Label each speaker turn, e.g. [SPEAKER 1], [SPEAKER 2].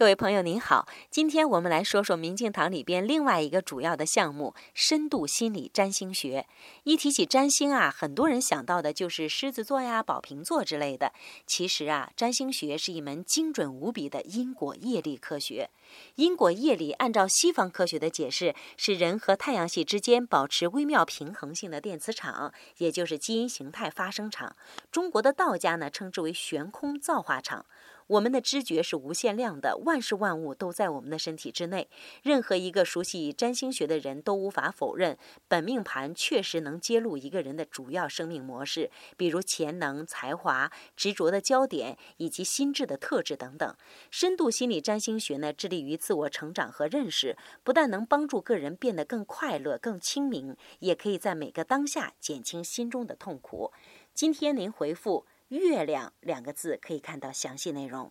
[SPEAKER 1] 各位朋友您好，今天我们来说说明镜堂里边另外一个主要的项目——深度心理占星学。一提起占星啊，很多人想到的就是狮子座呀、宝瓶座之类的。其实啊，占星学是一门精准无比的因果业力科学。因果业力按照西方科学的解释，是人和太阳系之间保持微妙平衡性的电磁场，也就是基因形态发生场。中国的道家呢，称之为悬空造化场。我们的知觉是无限量的，万事万物都在我们的身体之内。任何一个熟悉占星学的人都无法否认，本命盘确实能揭露一个人的主要生命模式，比如潜能、才华、执着的焦点以及心智的特质等等。深度心理占星学呢，致力于自我成长和认识，不但能帮助个人变得更快乐、更清明，也可以在每个当下减轻心中的痛苦。今天您回复。月亮两个字可以看到详细内容。